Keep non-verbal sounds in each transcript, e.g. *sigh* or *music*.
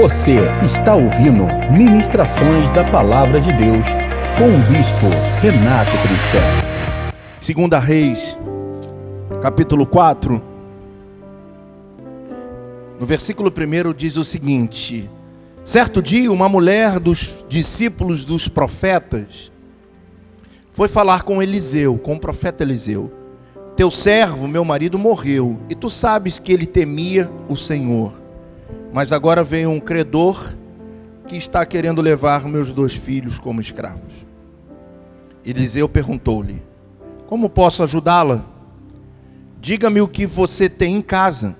Você está ouvindo Ministrações da Palavra de Deus com o Bispo Renato Trinchel. Segunda Reis, capítulo 4. No versículo 1 diz o seguinte: Certo dia, uma mulher dos discípulos dos profetas foi falar com Eliseu, com o profeta Eliseu. Teu servo, meu marido, morreu, e tu sabes que ele temia o Senhor. Mas agora vem um credor que está querendo levar meus dois filhos como escravos. Eliseu perguntou-lhe: Como posso ajudá-la? Diga-me o que você tem em casa.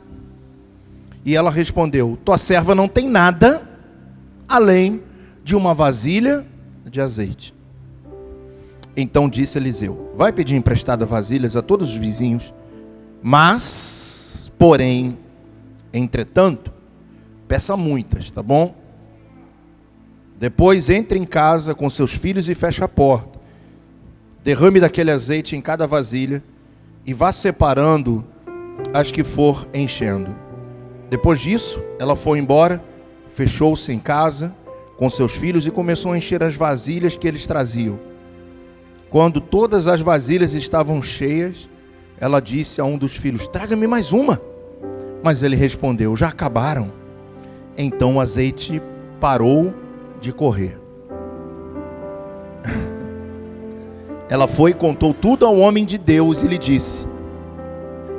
E ela respondeu: Tua serva não tem nada além de uma vasilha de azeite. Então disse Eliseu: Vai pedir emprestada vasilhas a todos os vizinhos, mas, porém, entretanto, peça muitas, tá bom? Depois entre em casa com seus filhos e feche a porta. Derrame daquele azeite em cada vasilha e vá separando as que for enchendo. Depois disso, ela foi embora, fechou-se em casa com seus filhos e começou a encher as vasilhas que eles traziam. Quando todas as vasilhas estavam cheias, ela disse a um dos filhos: Traga-me mais uma. Mas ele respondeu: Já acabaram. Então o azeite parou de correr. *laughs* Ela foi e contou tudo ao homem de Deus e lhe disse: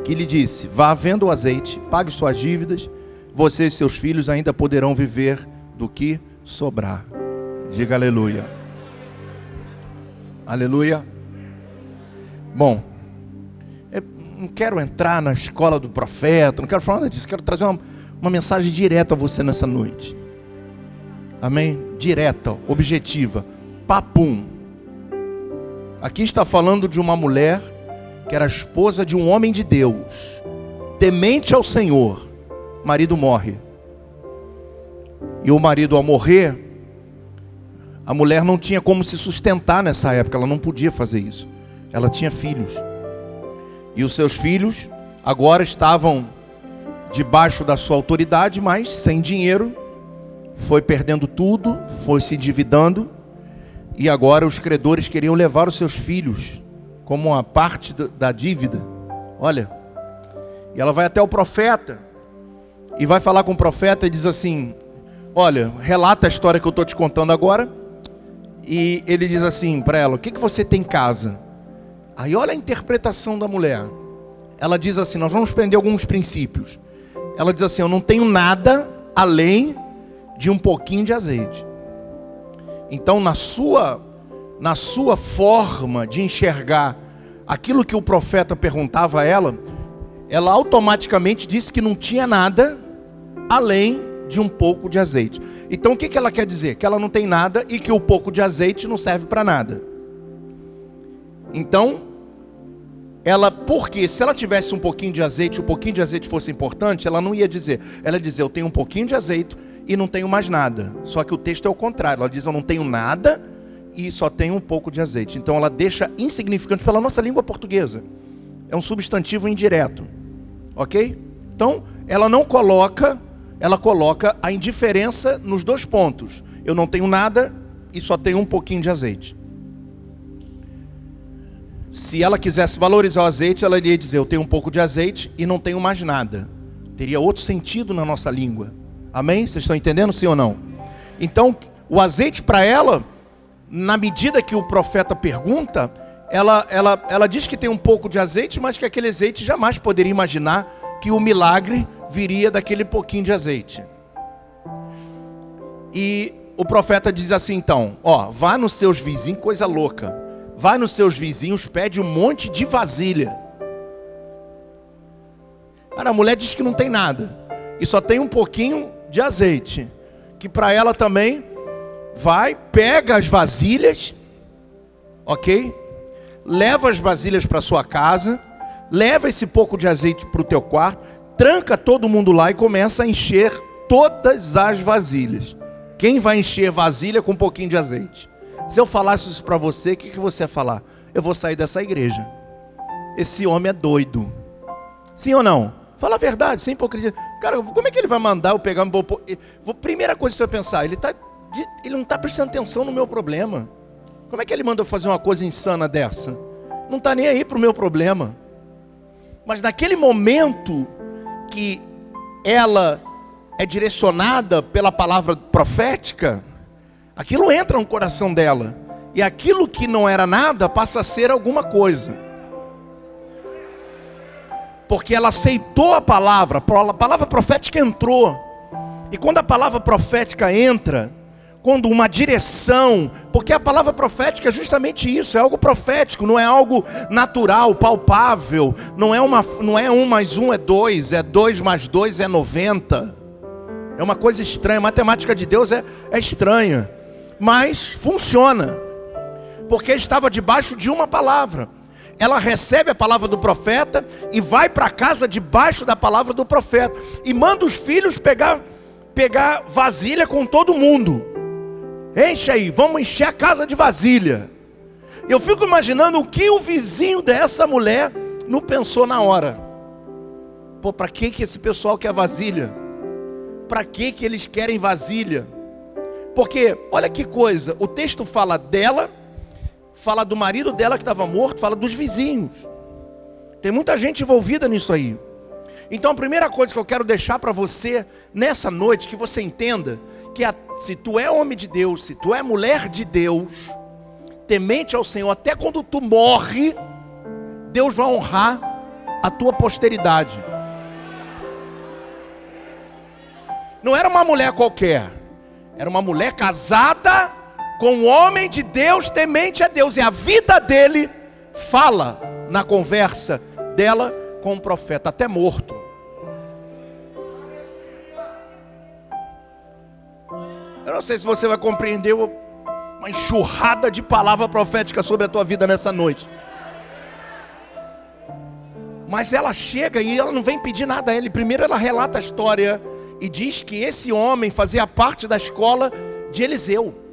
Que lhe disse: Vá vendo o azeite, pague suas dívidas, você e seus filhos ainda poderão viver do que sobrar. Diga aleluia. Aleluia. Bom, não quero entrar na escola do profeta, não quero falar nada disso, quero trazer uma uma mensagem direta a você nessa noite. Amém? Direta, objetiva. Papum. Aqui está falando de uma mulher que era esposa de um homem de Deus, temente ao Senhor. Marido morre. E o marido, ao morrer, a mulher não tinha como se sustentar nessa época, ela não podia fazer isso. Ela tinha filhos. E os seus filhos agora estavam debaixo da sua autoridade, mas sem dinheiro, foi perdendo tudo, foi se endividando, e agora os credores queriam levar os seus filhos como uma parte da dívida. Olha, e ela vai até o profeta e vai falar com o profeta e diz assim: Olha, relata a história que eu estou te contando agora. E ele diz assim para ela: O que, que você tem em casa? Aí olha a interpretação da mulher. Ela diz assim: Nós vamos prender alguns princípios ela diz assim: Eu não tenho nada além de um pouquinho de azeite. Então, na sua, na sua forma de enxergar aquilo que o profeta perguntava a ela, ela automaticamente disse que não tinha nada além de um pouco de azeite. Então, o que, que ela quer dizer? Que ela não tem nada e que o pouco de azeite não serve para nada. Então, ela, porque se ela tivesse um pouquinho de azeite, um pouquinho de azeite fosse importante, ela não ia dizer. Ela ia dizer, eu tenho um pouquinho de azeite e não tenho mais nada. Só que o texto é o contrário. Ela diz, eu não tenho nada e só tenho um pouco de azeite. Então ela deixa insignificante pela nossa língua portuguesa. É um substantivo indireto. Ok? Então, ela não coloca, ela coloca a indiferença nos dois pontos. Eu não tenho nada e só tenho um pouquinho de azeite. Se ela quisesse valorizar o azeite, ela iria dizer: Eu tenho um pouco de azeite e não tenho mais nada. Teria outro sentido na nossa língua. Amém? Vocês estão entendendo, sim ou não? Então, o azeite para ela, na medida que o profeta pergunta, ela, ela, ela diz que tem um pouco de azeite, mas que aquele azeite jamais poderia imaginar que o milagre viria daquele pouquinho de azeite. E o profeta diz assim então: Ó, vá nos seus vizinhos, coisa louca vai nos seus vizinhos, pede um monte de vasilha. Cara, a mulher diz que não tem nada e só tem um pouquinho de azeite, que para ela também vai, pega as vasilhas, ok? Leva as vasilhas para sua casa, leva esse pouco de azeite para o teu quarto, tranca todo mundo lá e começa a encher todas as vasilhas. Quem vai encher vasilha com um pouquinho de azeite? Se eu falasse isso para você, o que, que você ia falar? Eu vou sair dessa igreja. Esse homem é doido. Sim ou não? Fala a verdade, sem hipocrisia. Cara, como é que ele vai mandar eu pegar um Primeira coisa que você vai pensar, ele, tá, ele não está prestando atenção no meu problema. Como é que ele manda eu fazer uma coisa insana dessa? Não está nem aí para o meu problema. Mas naquele momento que ela é direcionada pela palavra profética, aquilo entra no coração dela. E aquilo que não era nada passa a ser alguma coisa porque ela aceitou a palavra, a palavra profética entrou. E quando a palavra profética entra, quando uma direção, porque a palavra profética é justamente isso, é algo profético, não é algo natural, palpável, não é, uma, não é um mais um é dois, é dois mais dois é noventa. É uma coisa estranha, a matemática de Deus é, é estranha, mas funciona, porque estava debaixo de uma palavra ela recebe a palavra do profeta e vai para casa debaixo da palavra do profeta e manda os filhos pegar pegar vasilha com todo mundo. Enche aí, vamos encher a casa de vasilha. Eu fico imaginando o que o vizinho dessa mulher não pensou na hora. Pô, para que que esse pessoal quer vasilha? Para que que eles querem vasilha? Porque olha que coisa, o texto fala dela fala do marido dela que estava morto, fala dos vizinhos. Tem muita gente envolvida nisso aí. Então a primeira coisa que eu quero deixar para você nessa noite, que você entenda que a, se tu é homem de Deus, se tu é mulher de Deus, temente ao Senhor, até quando tu morre, Deus vai honrar a tua posteridade. Não era uma mulher qualquer, era uma mulher casada com um homem de Deus, temente a Deus, e a vida dele fala na conversa dela com o profeta, até morto. Eu não sei se você vai compreender uma enxurrada de palavra profética sobre a tua vida nessa noite. Mas ela chega e ela não vem pedir nada a ele. Primeiro ela relata a história e diz que esse homem fazia parte da escola de Eliseu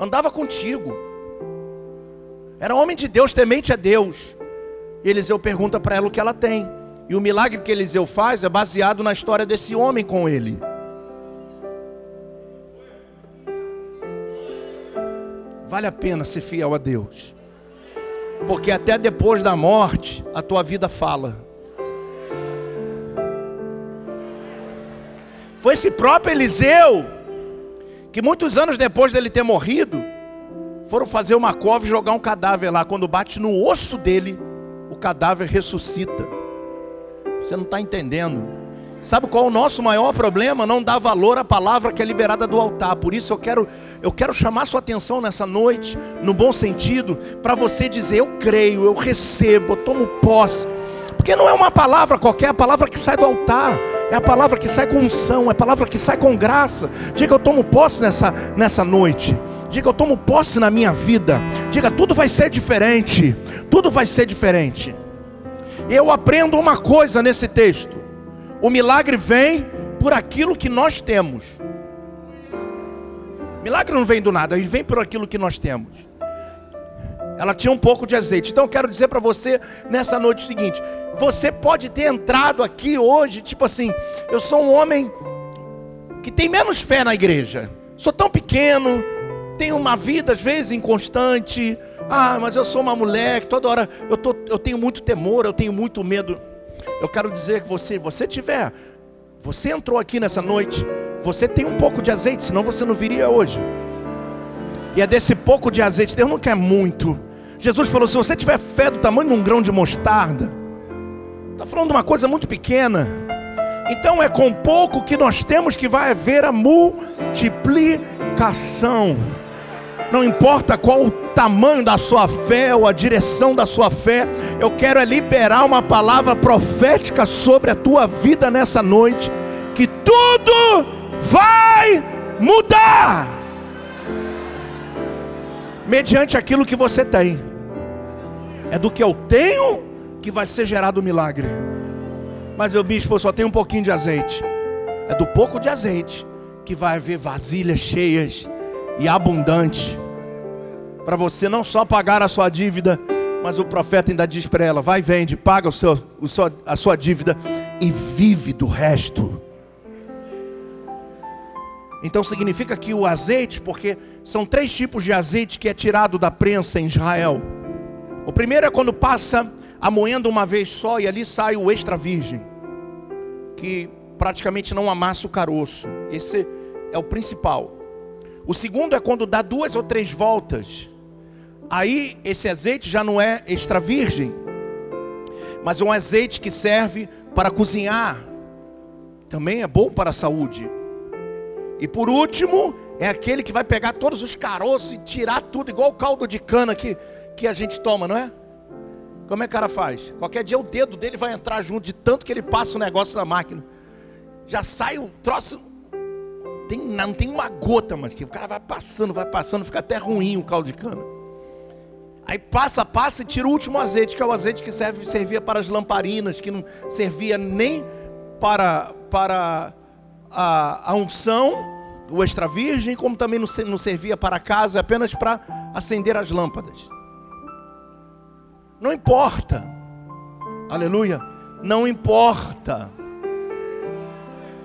andava contigo, era homem de Deus, temente a Deus. E Eliseu pergunta para ela o que ela tem. E o milagre que Eliseu faz é baseado na história desse homem com ele. Vale a pena ser fiel a Deus. Porque até depois da morte, a tua vida fala. Foi esse próprio Eliseu que muitos anos depois dele ter morrido, foram fazer uma cova e jogar um cadáver lá. Quando bate no osso dele, o cadáver ressuscita. Você não está entendendo. Sabe qual é o nosso maior problema? Não dar valor à palavra que é liberada do altar. Por isso eu quero, eu quero chamar sua atenção nessa noite, no bom sentido, para você dizer: eu creio, eu recebo, eu tomo posse. Porque não é uma palavra qualquer, é a palavra que sai do altar. É a palavra que sai com unção, é a palavra que sai com graça. Diga eu tomo posse nessa, nessa noite. Diga eu tomo posse na minha vida. Diga tudo vai ser diferente. Tudo vai ser diferente. Eu aprendo uma coisa nesse texto. O milagre vem por aquilo que nós temos. Milagre não vem do nada, ele vem por aquilo que nós temos. Ela tinha um pouco de azeite. Então eu quero dizer para você nessa noite o seguinte: você pode ter entrado aqui hoje, tipo assim, eu sou um homem que tem menos fé na igreja. Sou tão pequeno, tenho uma vida às vezes inconstante. Ah, mas eu sou uma mulher que toda hora eu, tô, eu tenho muito temor, eu tenho muito medo. Eu quero dizer que você, você tiver, você entrou aqui nessa noite, você tem um pouco de azeite, senão você não viria hoje. E é desse pouco de azeite, Deus não quer muito. Jesus falou: se você tiver fé do tamanho de um grão de mostarda, Está falando de uma coisa muito pequena. Então é com pouco que nós temos que vai haver a multiplicação. Não importa qual o tamanho da sua fé ou a direção da sua fé, eu quero é liberar uma palavra profética sobre a tua vida nessa noite, que tudo vai mudar mediante aquilo que você tem. É do que eu tenho que vai ser gerado o milagre. Mas o bispo, eu só tem um pouquinho de azeite. É do pouco de azeite que vai haver vasilhas cheias e abundantes para você não só pagar a sua dívida, Mas o profeta ainda diz para ela: vai, vende, paga o seu, o seu, a sua dívida e vive do resto. Então significa que o azeite, porque são três tipos de azeite que é tirado da prensa em Israel. O primeiro é quando passa amoendo uma vez só e ali sai o extra virgem, que praticamente não amassa o caroço. Esse é o principal. O segundo é quando dá duas ou três voltas. Aí esse azeite já não é extra virgem, mas é um azeite que serve para cozinhar. Também é bom para a saúde. E por último, é aquele que vai pegar todos os caroços e tirar tudo, igual o caldo de cana que, que a gente toma, não é? Como é que o cara faz? Qualquer dia o dedo dele vai entrar junto, de tanto que ele passa o negócio na máquina. Já sai o troço. Tem, não tem uma gota, mas que o cara vai passando, vai passando, fica até ruim o caldo de cana. Aí passa, passa e tira o último azeite, que é o azeite que serve, servia para as lamparinas, que não servia nem para, para a, a unção, o extra virgem, como também não, não servia para a casa, apenas para acender as lâmpadas. Não importa, aleluia, não importa.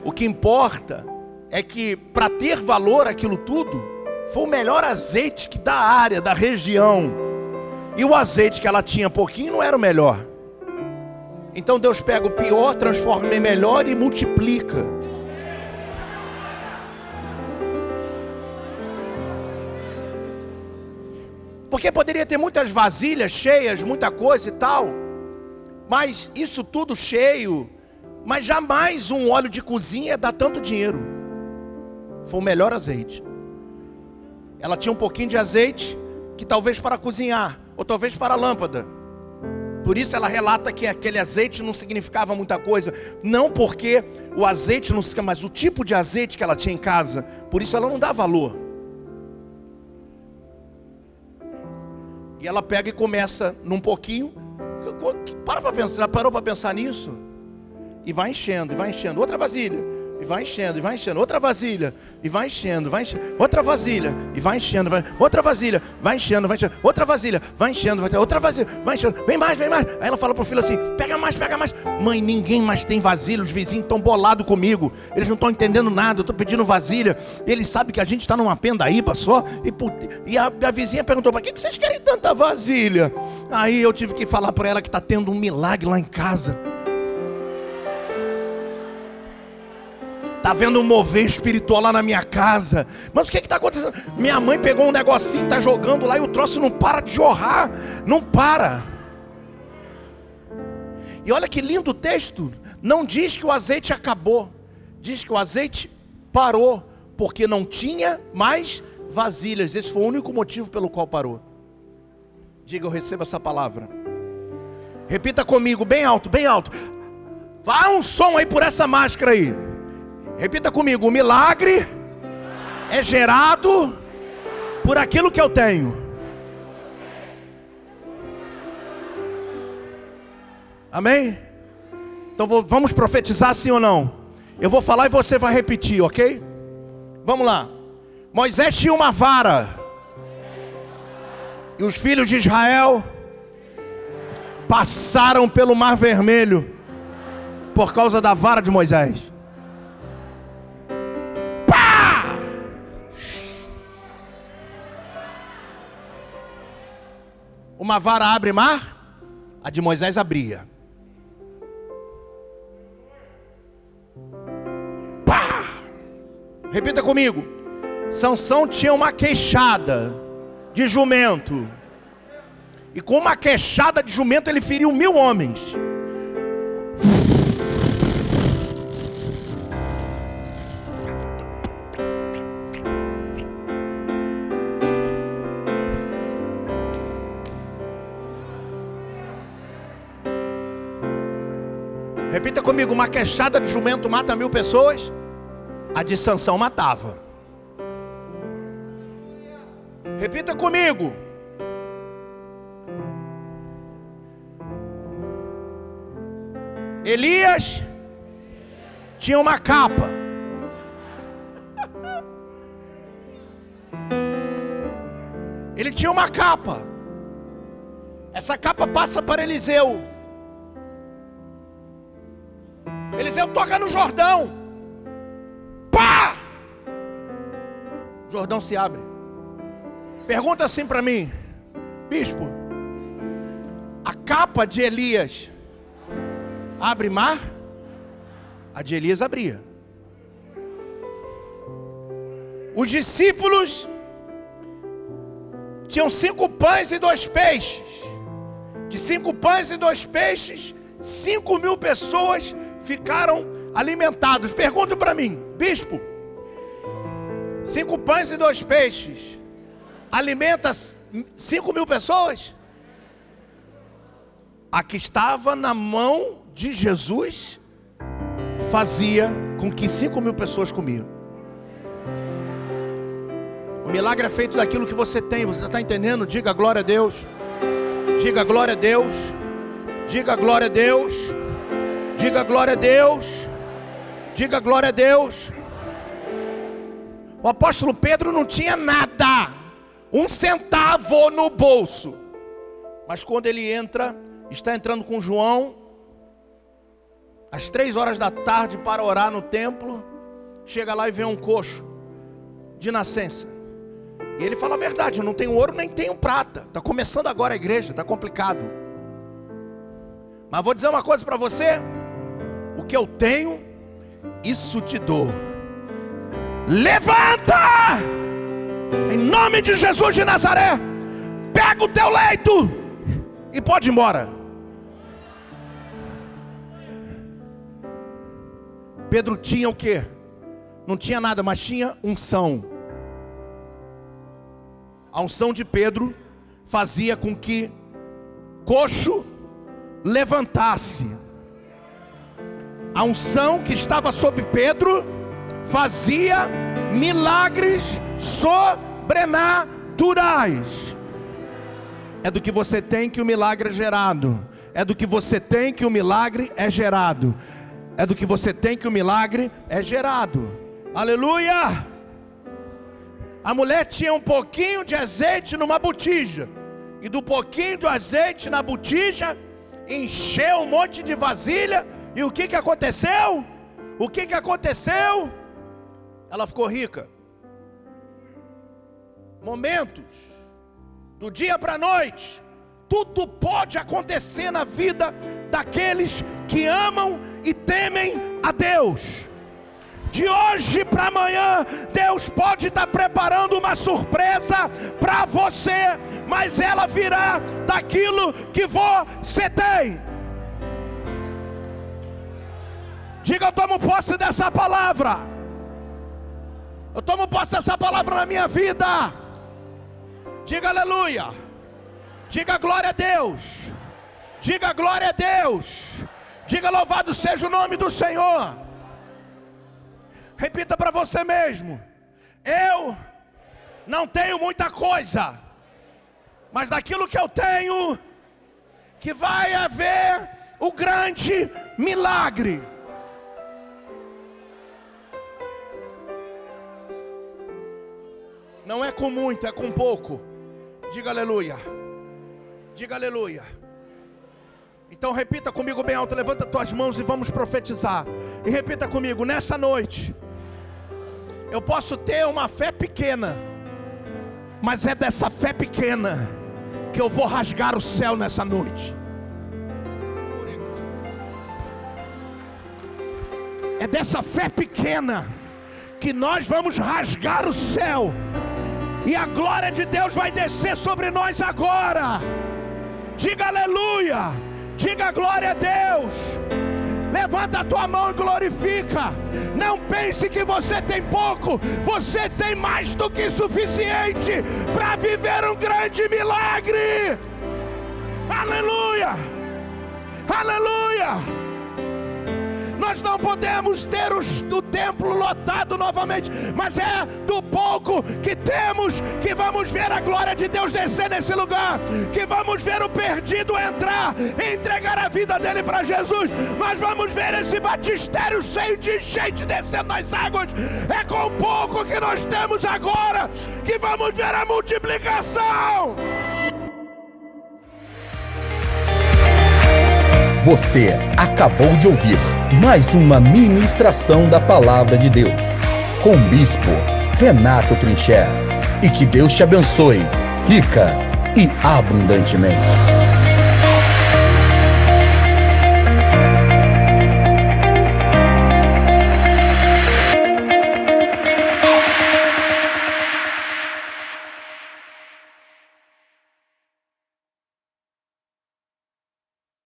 O que importa é que para ter valor aquilo tudo, foi o melhor azeite que da área, da região. E o azeite que ela tinha pouquinho não era o melhor. Então Deus pega o pior, transforma em melhor e multiplica. Porque poderia ter muitas vasilhas cheias, muita coisa e tal. Mas isso tudo cheio, mas jamais um óleo de cozinha dá tanto dinheiro. Foi o melhor azeite. Ela tinha um pouquinho de azeite que talvez para cozinhar, ou talvez para lâmpada. Por isso ela relata que aquele azeite não significava muita coisa, não porque o azeite não significa, mas o tipo de azeite que ela tinha em casa, por isso ela não dá valor. E ela pega e começa num pouquinho. Para para pensar, parou para pensar nisso? E vai enchendo, e vai enchendo. Outra vasilha e vai enchendo, e vai enchendo, outra vasilha, e vai enchendo, vai enchendo, outra vasilha, e vai enchendo, vai, outra vasilha, vai enchendo, vai enchendo, outra vasilha, vai enchendo, vai, outra vasilha, vai enchendo, vem mais, vem mais. Aí ela fala pro filho assim: pega mais, pega mais. Mãe, ninguém mais tem vasilha, os vizinhos estão bolados comigo, eles não estão entendendo nada, eu estou pedindo vasilha, eles sabem que a gente está numa pendaíba só, e, e a, a, vizinha perguntou: para que, que vocês querem tanta vasilha? Aí eu tive que falar para ela que está tendo um milagre lá em casa. Está vendo um mover espiritual lá na minha casa. Mas o que está acontecendo? Minha mãe pegou um negocinho, está jogando lá e o troço não para de jorrar. Não para. E olha que lindo o texto. Não diz que o azeite acabou. Diz que o azeite parou. Porque não tinha mais vasilhas. Esse foi o único motivo pelo qual parou. Diga, eu recebo essa palavra. Repita comigo, bem alto, bem alto. Vá um som aí por essa máscara aí. Repita comigo: o milagre é gerado por aquilo que eu tenho. Amém? Então vamos profetizar sim ou não? Eu vou falar e você vai repetir, ok? Vamos lá. Moisés tinha uma vara. E os filhos de Israel passaram pelo mar vermelho por causa da vara de Moisés. Uma vara abre mar, a de Moisés abria. Pá! Repita comigo. Sansão tinha uma queixada de jumento. E com uma queixada de jumento ele feriu mil homens. Comigo: uma queixada de jumento mata mil pessoas, a de Sansão matava. Repita comigo. Elias tinha uma capa. Ele tinha uma capa. Essa capa passa para Eliseu. Eliseu toca no Jordão. Pá! O Jordão se abre. Pergunta assim para mim, bispo: a capa de Elias abre mar? A de Elias abria. Os discípulos tinham cinco pães e dois peixes. De cinco pães e dois peixes, cinco mil pessoas ficaram alimentados. Pergunta para mim, bispo: cinco pães e dois peixes alimenta cinco mil pessoas? A que estava na mão de Jesus fazia com que cinco mil pessoas comiam. O milagre é feito daquilo que você tem, você está entendendo? Diga glória a Deus. Diga glória a Deus. Diga glória a Deus. Diga glória a Deus. Diga glória a Deus. O apóstolo Pedro não tinha nada, um centavo no bolso. Mas quando ele entra, está entrando com João, às três horas da tarde para orar no templo, chega lá e vê um coxo de nascença. E ele fala a verdade: eu não tenho ouro nem tenho prata. Está começando agora a igreja, está complicado. Mas vou dizer uma coisa para você: o que eu tenho, isso te dou. Levanta! Em nome de Jesus de Nazaré, pega o teu leito e pode ir embora. Pedro tinha o que? Não tinha nada, mas tinha unção. A unção de Pedro fazia com que coxo levantasse. A unção que estava sobre Pedro fazia milagres sobrenaturais. É do que você tem que o milagre é gerado. É do que você tem que o milagre é gerado. É do que você tem que o milagre é gerado. Aleluia! A mulher tinha um pouquinho de azeite numa botija. E do pouquinho de azeite na botija, encheu um monte de vasilha. E o que, que aconteceu? O que, que aconteceu? Ela ficou rica. Momentos, do dia para a noite, tudo pode acontecer na vida daqueles que amam e temem a Deus. De hoje para amanhã, Deus pode estar preparando uma surpresa para você, mas ela virá daquilo que você tem. Diga, eu tomo posse dessa palavra. Eu tomo posse dessa palavra na minha vida. Diga aleluia. Diga glória a Deus. Diga glória a Deus. Diga louvado seja o nome do Senhor. Repita para você mesmo. Eu não tenho muita coisa, mas daquilo que eu tenho, que vai haver o grande milagre. Não é com muito, é com pouco. Diga aleluia. Diga aleluia. Então repita comigo bem alto, levanta tuas mãos e vamos profetizar. E repita comigo, nessa noite eu posso ter uma fé pequena, mas é dessa fé pequena que eu vou rasgar o céu nessa noite. É dessa fé pequena que nós vamos rasgar o céu, e a glória de Deus vai descer sobre nós agora. Diga aleluia, diga glória a Deus. Levanta a tua mão e glorifica. Não pense que você tem pouco, você tem mais do que suficiente para viver um grande milagre. Aleluia! Aleluia! Nós não podemos ter os, o templo lotado novamente, mas é do pouco que temos que vamos ver a glória de Deus descer nesse lugar, que vamos ver o perdido entrar e entregar a vida dele para Jesus. Nós vamos ver esse batistério cheio de gente descendo nas águas. É com pouco que nós temos agora que vamos ver a multiplicação. Você acabou de ouvir mais uma ministração da Palavra de Deus com o Bispo Renato Trincher. E que Deus te abençoe, rica e abundantemente.